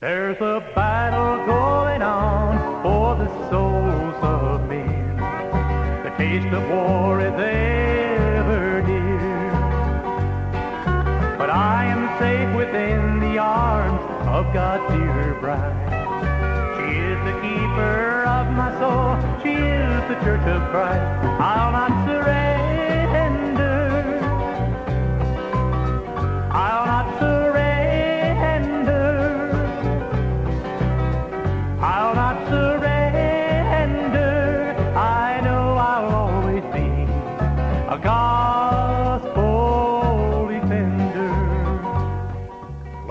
There's a battle going on for the souls of men. The taste of war is ever near. But I am safe within the arms of God's dear bride. She is the keeper of my soul. She is the church of Christ.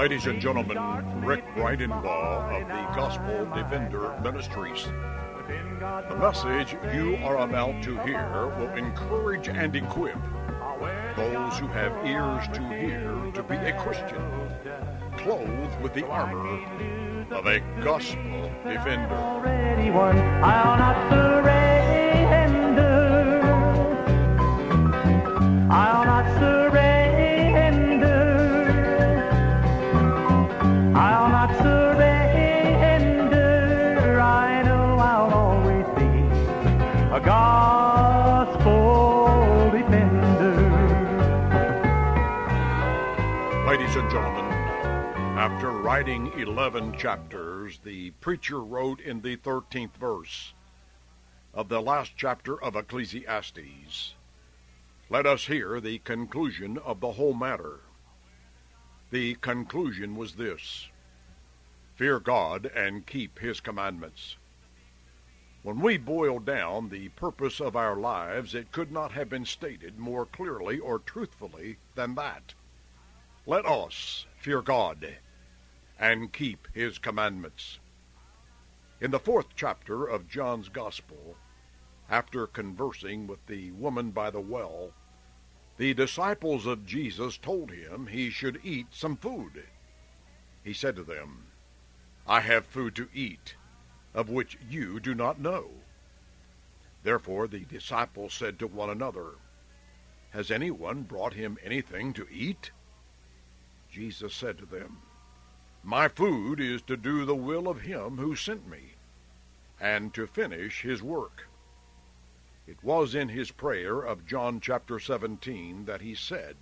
Ladies and gentlemen, Rick Bridenbaugh of the Gospel Defender Ministries. The message you are about to hear will encourage and equip those who have ears to hear to be a Christian, clothed with the armor of a gospel defender. And gentlemen, after writing 11 chapters, the preacher wrote in the 13th verse of the last chapter of Ecclesiastes, Let us hear the conclusion of the whole matter. The conclusion was this Fear God and keep His commandments. When we boil down the purpose of our lives, it could not have been stated more clearly or truthfully than that. Let us fear God and keep his commandments. In the fourth chapter of John's Gospel, after conversing with the woman by the well, the disciples of Jesus told him he should eat some food. He said to them, I have food to eat, of which you do not know. Therefore the disciples said to one another, Has anyone brought him anything to eat? Jesus said to them, My food is to do the will of him who sent me, and to finish his work. It was in his prayer of John chapter 17 that he said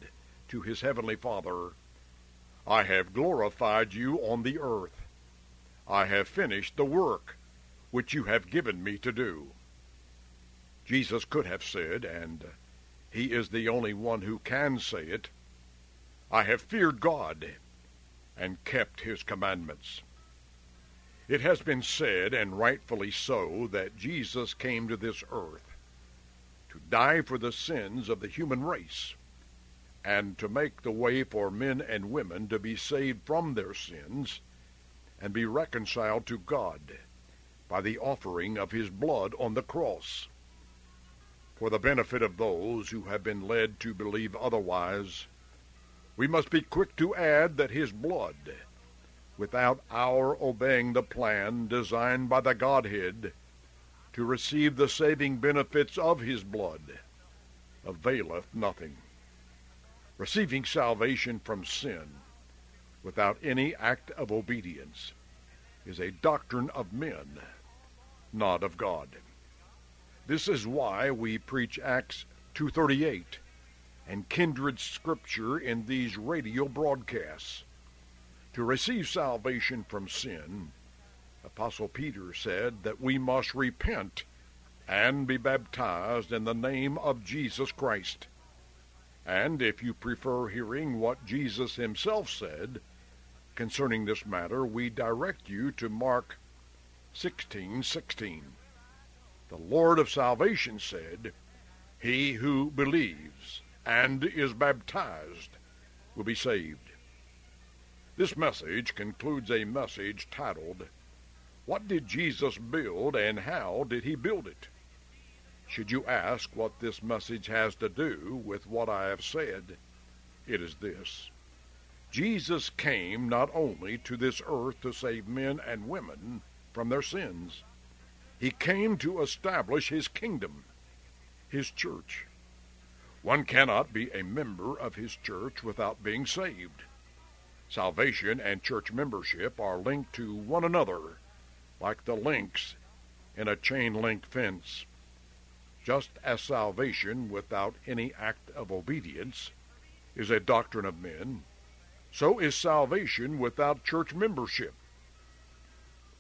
to his heavenly Father, I have glorified you on the earth. I have finished the work which you have given me to do. Jesus could have said, and he is the only one who can say it, I have feared God and kept his commandments. It has been said, and rightfully so, that Jesus came to this earth to die for the sins of the human race and to make the way for men and women to be saved from their sins and be reconciled to God by the offering of his blood on the cross. For the benefit of those who have been led to believe otherwise, we must be quick to add that his blood, without our obeying the plan designed by the Godhead to receive the saving benefits of his blood, availeth nothing. Receiving salvation from sin without any act of obedience is a doctrine of men, not of God. This is why we preach Acts 238 and kindred scripture in these radio broadcasts. To receive salvation from sin, Apostle Peter said that we must repent and be baptized in the name of Jesus Christ. And if you prefer hearing what Jesus himself said concerning this matter, we direct you to Mark 16:16. The Lord of salvation said, "He who believes and is baptized will be saved." This message concludes a message titled, What Did Jesus Build and How Did He Build It? Should you ask what this message has to do with what I have said, it is this. Jesus came not only to this earth to save men and women from their sins, he came to establish his kingdom, his church. One cannot be a member of his church without being saved. Salvation and church membership are linked to one another like the links in a chain link fence. Just as salvation without any act of obedience is a doctrine of men, so is salvation without church membership.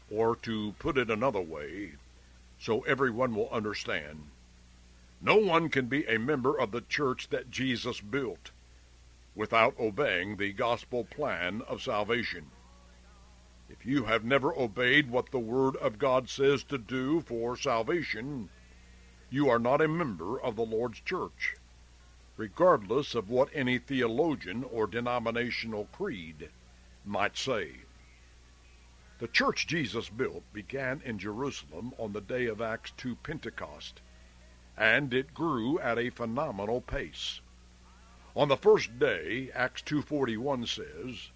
Or to put it another way, so everyone will understand, no one can be a member of the church that Jesus built without obeying the gospel plan of salvation. If you have never obeyed what the Word of God says to do for salvation, you are not a member of the Lord's church, regardless of what any theologian or denominational creed might say. The church Jesus built began in Jerusalem on the day of Acts 2 Pentecost, and it grew at a phenomenal pace. On the first day, Acts 2:41 says,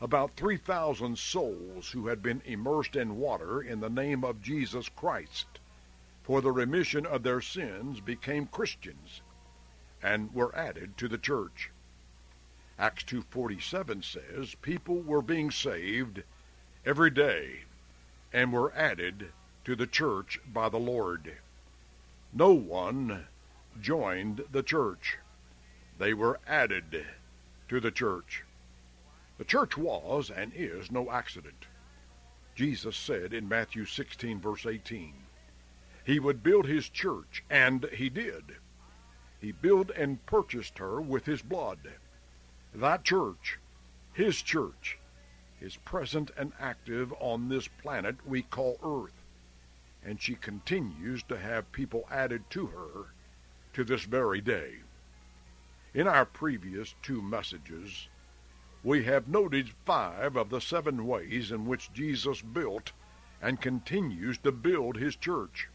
about 3,000 souls who had been immersed in water in the name of Jesus Christ for the remission of their sins became Christians and were added to the church. Acts 2:47 says people were being saved every day and were added to the church by the Lord. No one joined the church. They were added to the church. The church was and is no accident. Jesus said in Matthew 16, verse 18, He would build His church, and He did. He built and purchased her with His blood. That church, His church, is present and active on this planet we call Earth, and she continues to have people added to her to this very day. In our previous two messages, we have noted five of the seven ways in which Jesus built and continues to build his church.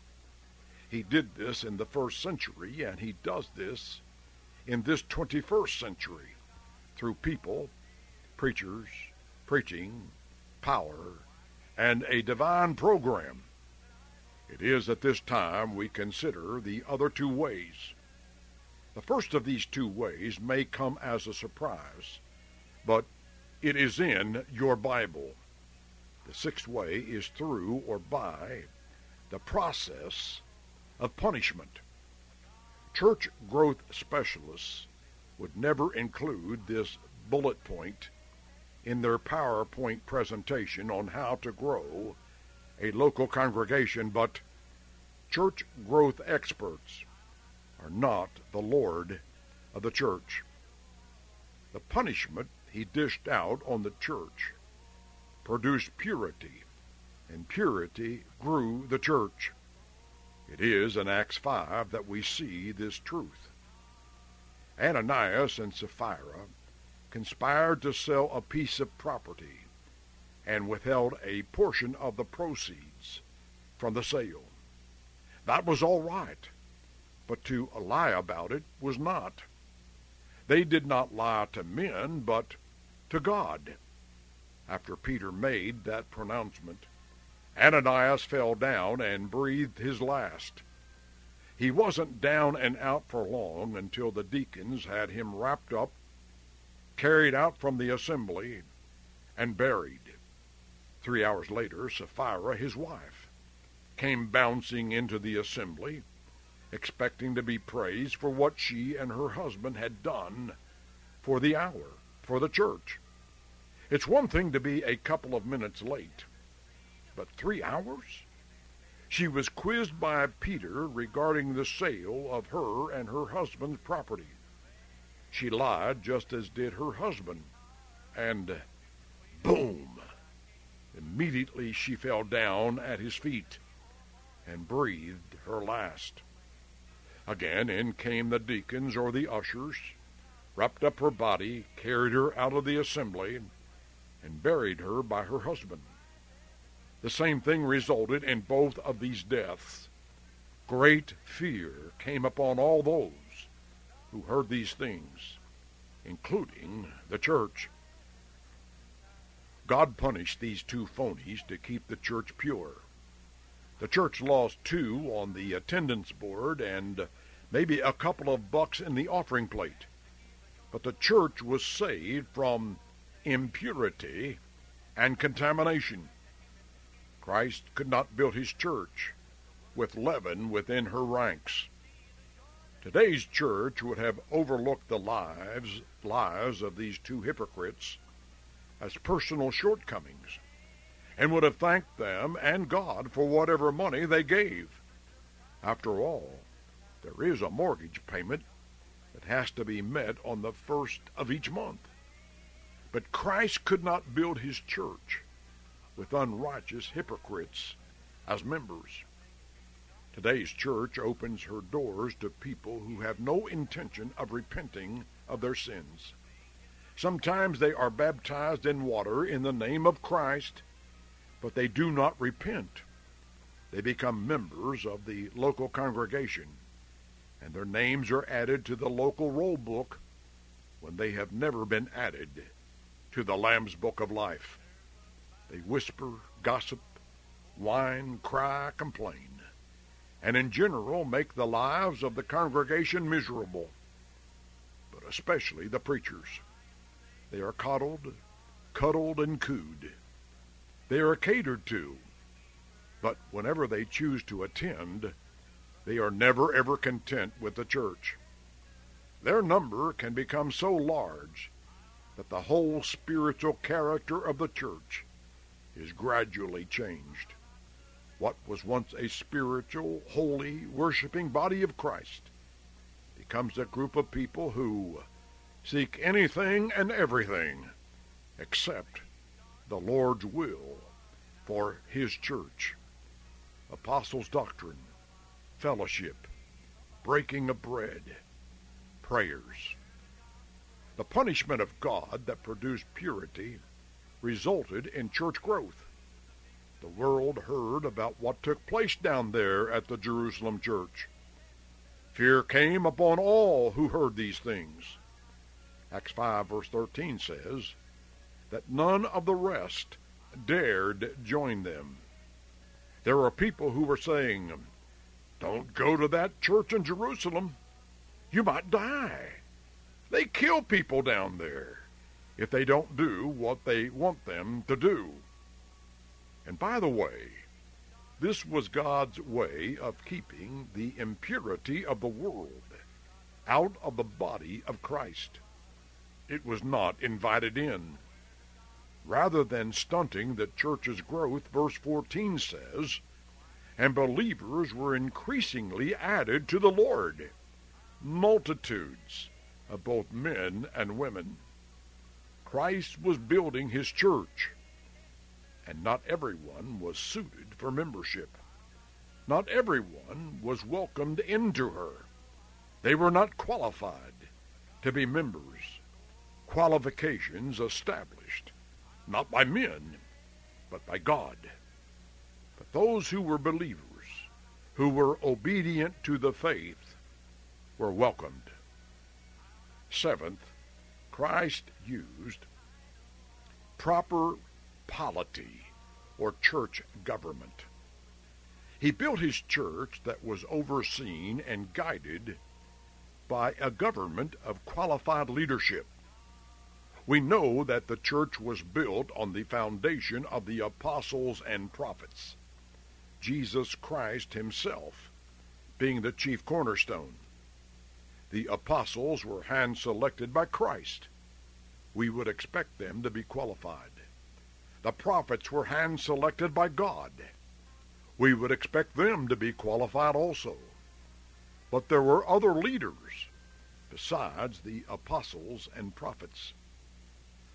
He did this in the first century, and he does this in this 21st century through people, preachers, preaching, power, and a divine program. It is at this time we consider the other two ways. The first of these two ways may come as a surprise, but it is in your Bible. The sixth way is through or by the process of punishment. Church growth specialists would never include this bullet point in their PowerPoint presentation on how to grow a local congregation, but church growth experts are not the Lord of the church. The punishment he dished out on the church produced purity, and purity grew the church. It is in Acts 5 that we see this truth. Ananias and Sapphira conspired to sell a piece of property and withheld a portion of the proceeds from the sale. That was all right but to lie about it was not. They did not lie to men, but to God. After Peter made that pronouncement, Ananias fell down and breathed his last. He wasn't down and out for long until the deacons had him wrapped up, carried out from the assembly, and buried. Three hours later, Sapphira, his wife, came bouncing into the assembly expecting to be praised for what she and her husband had done for the hour, for the church. It's one thing to be a couple of minutes late, but three hours? She was quizzed by Peter regarding the sale of her and her husband's property. She lied just as did her husband, and boom! Immediately she fell down at his feet and breathed her last. Again, in came the deacons or the ushers, wrapped up her body, carried her out of the assembly, and buried her by her husband. The same thing resulted in both of these deaths. Great fear came upon all those who heard these things, including the church. God punished these two phonies to keep the church pure. The church lost two on the attendance board and maybe a couple of bucks in the offering plate. But the church was saved from impurity and contamination. Christ could not build his church with leaven within her ranks. Today's church would have overlooked the lives lives of these two hypocrites as personal shortcomings and would have thanked them and God for whatever money they gave. After all, there is a mortgage payment that has to be met on the first of each month. But Christ could not build his church with unrighteous hypocrites as members. Today's church opens her doors to people who have no intention of repenting of their sins. Sometimes they are baptized in water in the name of Christ, but they do not repent. They become members of the local congregation, and their names are added to the local roll book when they have never been added to the Lamb's Book of Life. They whisper, gossip, whine, cry, complain, and in general make the lives of the congregation miserable, but especially the preachers. They are coddled, cuddled, and cooed. They are catered to, but whenever they choose to attend, they are never ever content with the church. Their number can become so large that the whole spiritual character of the church is gradually changed. What was once a spiritual, holy, worshiping body of Christ becomes a group of people who seek anything and everything except the Lord's will for His church. Apostles' doctrine, fellowship, breaking of bread, prayers. The punishment of God that produced purity resulted in church growth. The world heard about what took place down there at the Jerusalem church. Fear came upon all who heard these things. Acts 5 verse 13 says that none of the rest dared join them. There were people who were saying, Don't go to that church in Jerusalem. You might die. They kill people down there if they don't do what they want them to do. And by the way, this was God's way of keeping the impurity of the world out of the body of Christ. It was not invited in. Rather than stunting the church's growth, verse 14 says, and believers were increasingly added to the Lord, multitudes of both men and women. Christ was building his church, and not everyone was suited for membership. Not everyone was welcomed into her. They were not qualified to be members. Qualifications established, not by men, but by God. But those who were believers, who were obedient to the faith, were welcomed. Seventh, Christ used proper polity or church government. He built his church that was overseen and guided by a government of qualified leadership. We know that the church was built on the foundation of the apostles and prophets, Jesus Christ himself being the chief cornerstone. The apostles were hand selected by Christ. We would expect them to be qualified. The prophets were hand selected by God. We would expect them to be qualified also. But there were other leaders besides the apostles and prophets.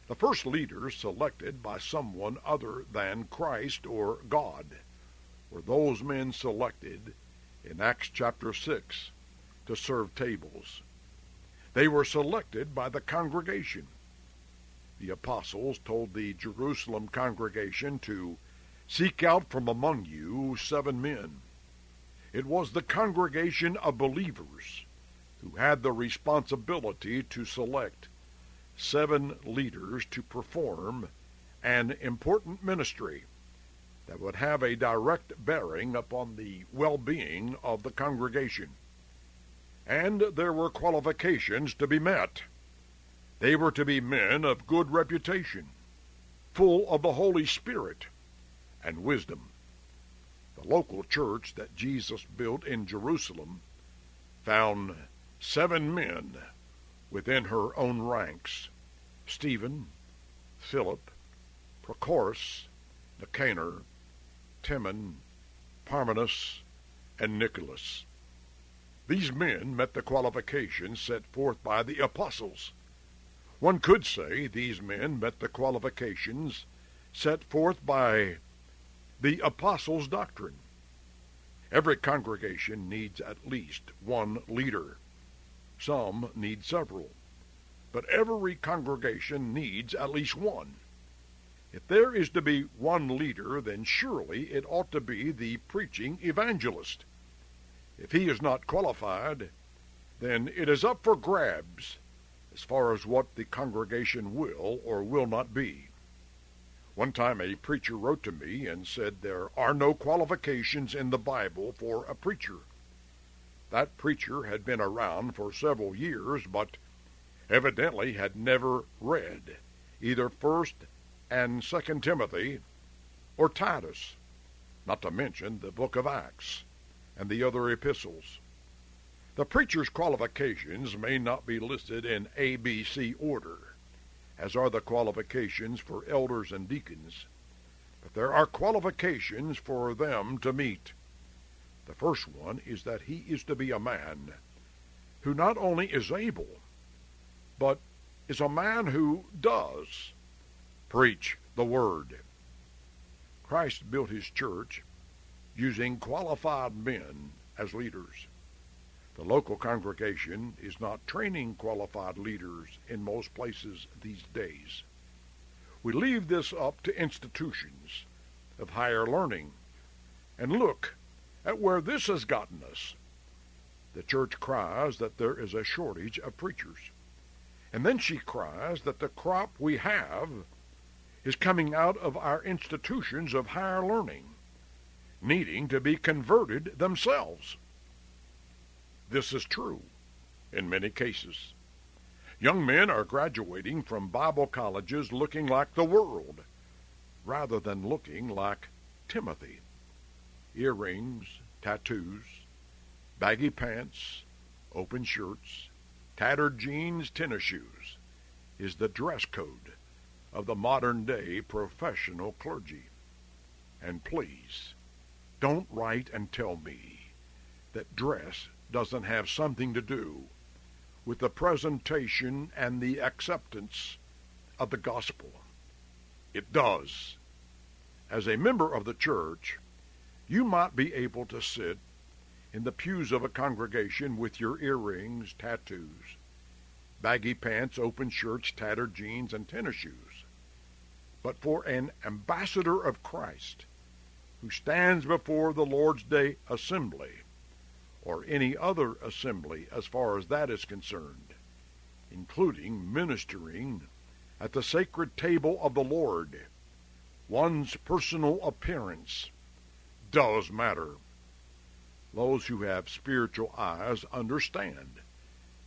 The first leaders selected by someone other than Christ or God were those men selected in Acts chapter 6 to serve tables. They were selected by the congregation. the apostles told the Jerusalem congregation to seek out from among you seven men. It was the congregation of believers who had the responsibility to select seven leaders to perform an important ministry that would have a direct bearing upon the well-being of the congregation. And there were qualifications to be met. They were to be men of good reputation, full of the Holy Spirit and wisdom. The local church that Jesus built in Jerusalem found seven men within her own ranks Stephen, Philip, Prochorus, Nicanor, Timon, Parmenas, and Nicholas. These men met the qualifications set forth by the apostles. One could say these men met the qualifications set forth by the apostles' doctrine. Every congregation needs at least one leader. Some need several. But every congregation needs at least one. If there is to be one leader, then surely it ought to be the preaching evangelist. If he is not qualified, then it is up for grabs as far as what the congregation will or will not be. One time a preacher wrote to me and said there are no qualifications in the Bible for a preacher. That preacher had been around for several years, but evidently had never read either First and Second Timothy or Titus, not to mention the book of Acts and the other epistles. The preacher's qualifications may not be listed in ABC order, as are the qualifications for elders and deacons, but there are qualifications for them to meet. The first one is that he is to be a man who not only is able, but is a man who does preach the Word. Christ built his church using qualified men as leaders. The local congregation is not training qualified leaders in most places these days. We leave this up to institutions of higher learning. And look at where this has gotten us. The church cries that there is a shortage of preachers. And then she cries that the crop we have is coming out of our institutions of higher learning, needing to be converted themselves. This is true in many cases. Young men are graduating from Bible colleges looking like the world rather than looking like Timothy. Earrings, tattoos, baggy pants, open shirts, tattered jeans, tennis shoes is the dress code of the modern day professional clergy. And please, don't write and tell me that dress doesn't have something to do with the presentation and the acceptance of the gospel. It does. As a member of the church, you might be able to sit in the pews of a congregation with your earrings, tattoos, baggy pants, open shirts, tattered jeans, and tennis shoes. But for an ambassador of Christ who stands before the Lord's Day assembly, or any other assembly as far as that is concerned, including ministering at the sacred table of the Lord. One's personal appearance does matter. Those who have spiritual eyes understand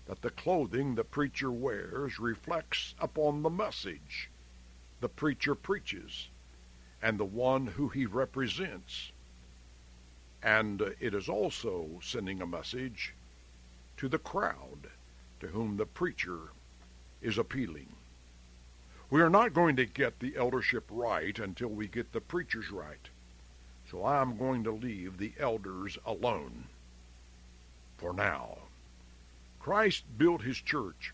that the clothing the preacher wears reflects upon the message the preacher preaches and the one who he represents and it is also sending a message to the crowd to whom the preacher is appealing. We are not going to get the eldership right until we get the preachers right. So I am going to leave the elders alone for now. Christ built his church,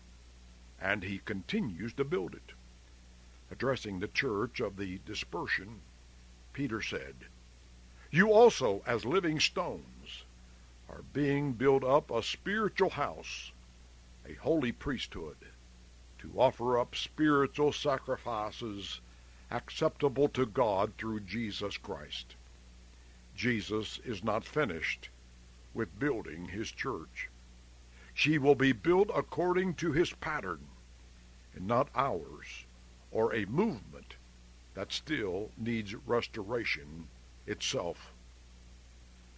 and he continues to build it. Addressing the church of the dispersion, Peter said, you also, as living stones, are being built up a spiritual house, a holy priesthood, to offer up spiritual sacrifices acceptable to God through Jesus Christ. Jesus is not finished with building his church. She will be built according to his pattern and not ours or a movement that still needs restoration itself.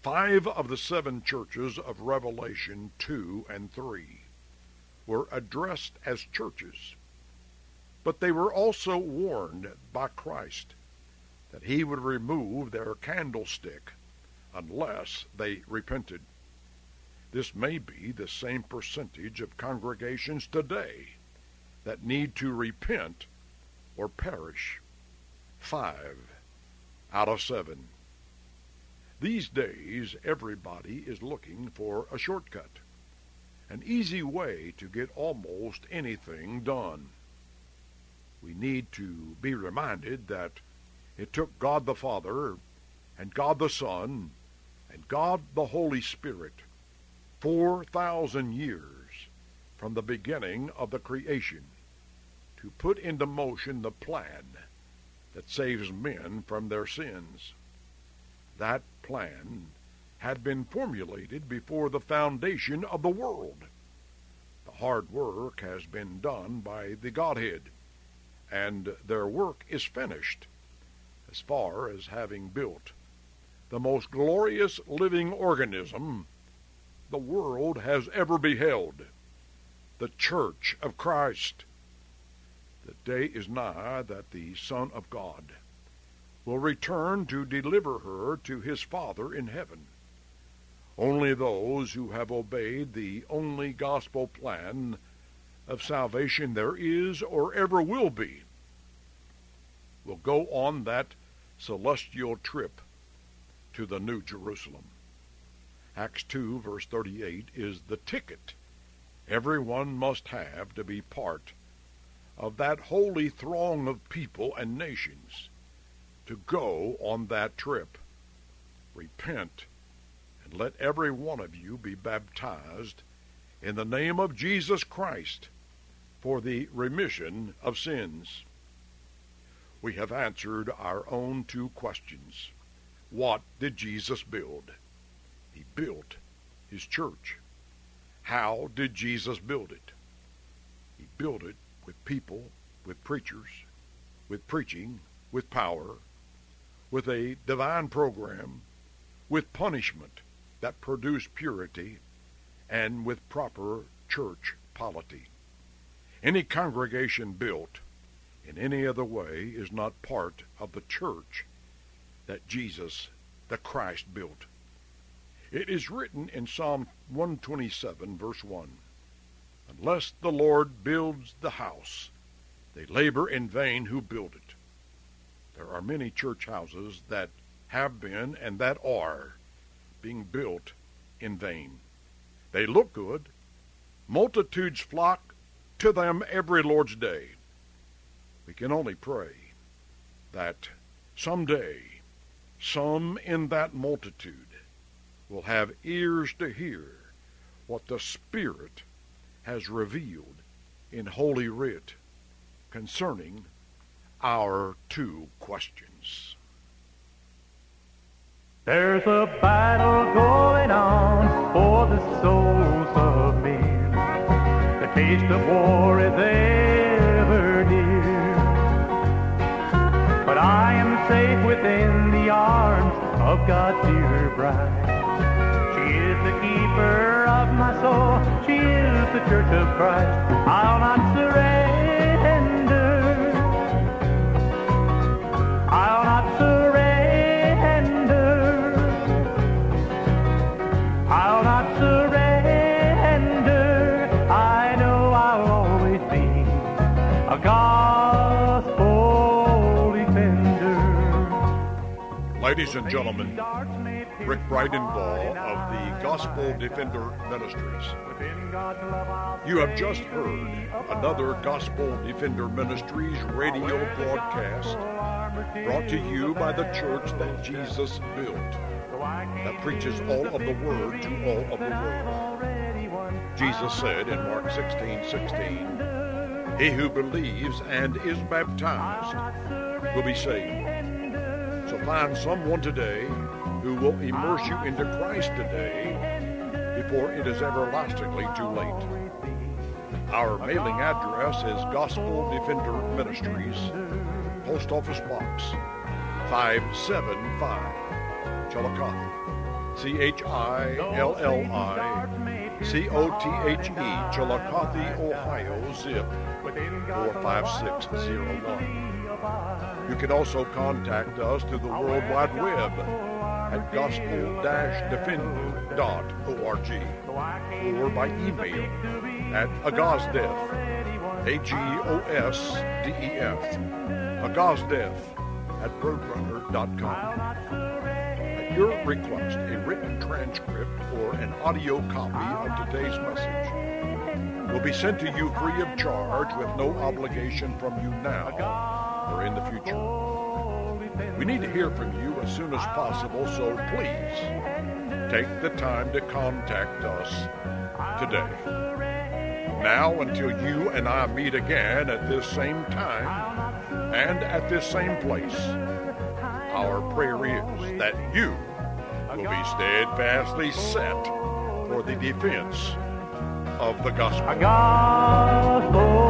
Five of the seven churches of Revelation 2 and 3 were addressed as churches, but they were also warned by Christ that he would remove their candlestick unless they repented. This may be the same percentage of congregations today that need to repent or perish. Five out of seven. These days, everybody is looking for a shortcut, an easy way to get almost anything done. We need to be reminded that it took God the Father and God the Son and God the Holy Spirit 4,000 years from the beginning of the creation to put into motion the plan that saves men from their sins. That plan had been formulated before the foundation of the world. The hard work has been done by the Godhead, and their work is finished as far as having built the most glorious living organism the world has ever beheld, the Church of Christ. The day is nigh that the Son of God will return to deliver her to his Father in heaven. Only those who have obeyed the only gospel plan of salvation there is or ever will be will go on that celestial trip to the New Jerusalem. Acts 2, verse 38, is the ticket everyone must have to be part of that holy throng of people and nations to go on that trip. Repent and let every one of you be baptized in the name of Jesus Christ for the remission of sins. We have answered our own two questions. What did Jesus build? He built his church. How did Jesus build it? He built it with people, with preachers, with preaching, with power, with a divine program, with punishment that produced purity, and with proper church polity. Any congregation built in any other way is not part of the church that Jesus, the Christ, built. It is written in Psalm 127, verse 1 Unless the Lord builds the house, they labor in vain who build it. There are many church houses that have been and that are being built in vain. They look good. Multitudes flock to them every Lord's day. We can only pray that someday some in that multitude will have ears to hear what the Spirit has revealed in Holy Writ concerning our two questions. There's a battle going on for the souls of men. The taste of war is ever of God's dear bride. She is the keeper of my soul. She is the church of Christ. I'll not surrender. Ladies and gentlemen, Rick Bridenbaugh of the Gospel Defender Ministries. You have just heard another Gospel Defender Ministries radio broadcast brought to you by the church that Jesus built, that preaches all of the Word to all of the world. Jesus said in Mark 16 16, He who believes and is baptized will be saved. Find someone today who will immerse you into Christ today before it is everlastingly too late. Our mailing address is Gospel Defender Ministries, Post Office Box 575, Chillicothe. C H I L L I C O T H E, Chillicothe, Ohio, zip 45601. You can also contact us through the World Wide Web at gospel-defend.org or by email at agosdef, A-G-O-S-D-E-F, agosdef at roadrunner.com. At your request, a written transcript or an audio copy of today's message will be sent to you free of charge with no obligation from you now or in the future. We need to hear from you as soon as possible, so please take the time to contact us today. Now, until you and I meet again at this same time and at this same place, our prayer is that you will be steadfastly set for the defense of the gospel. Gospel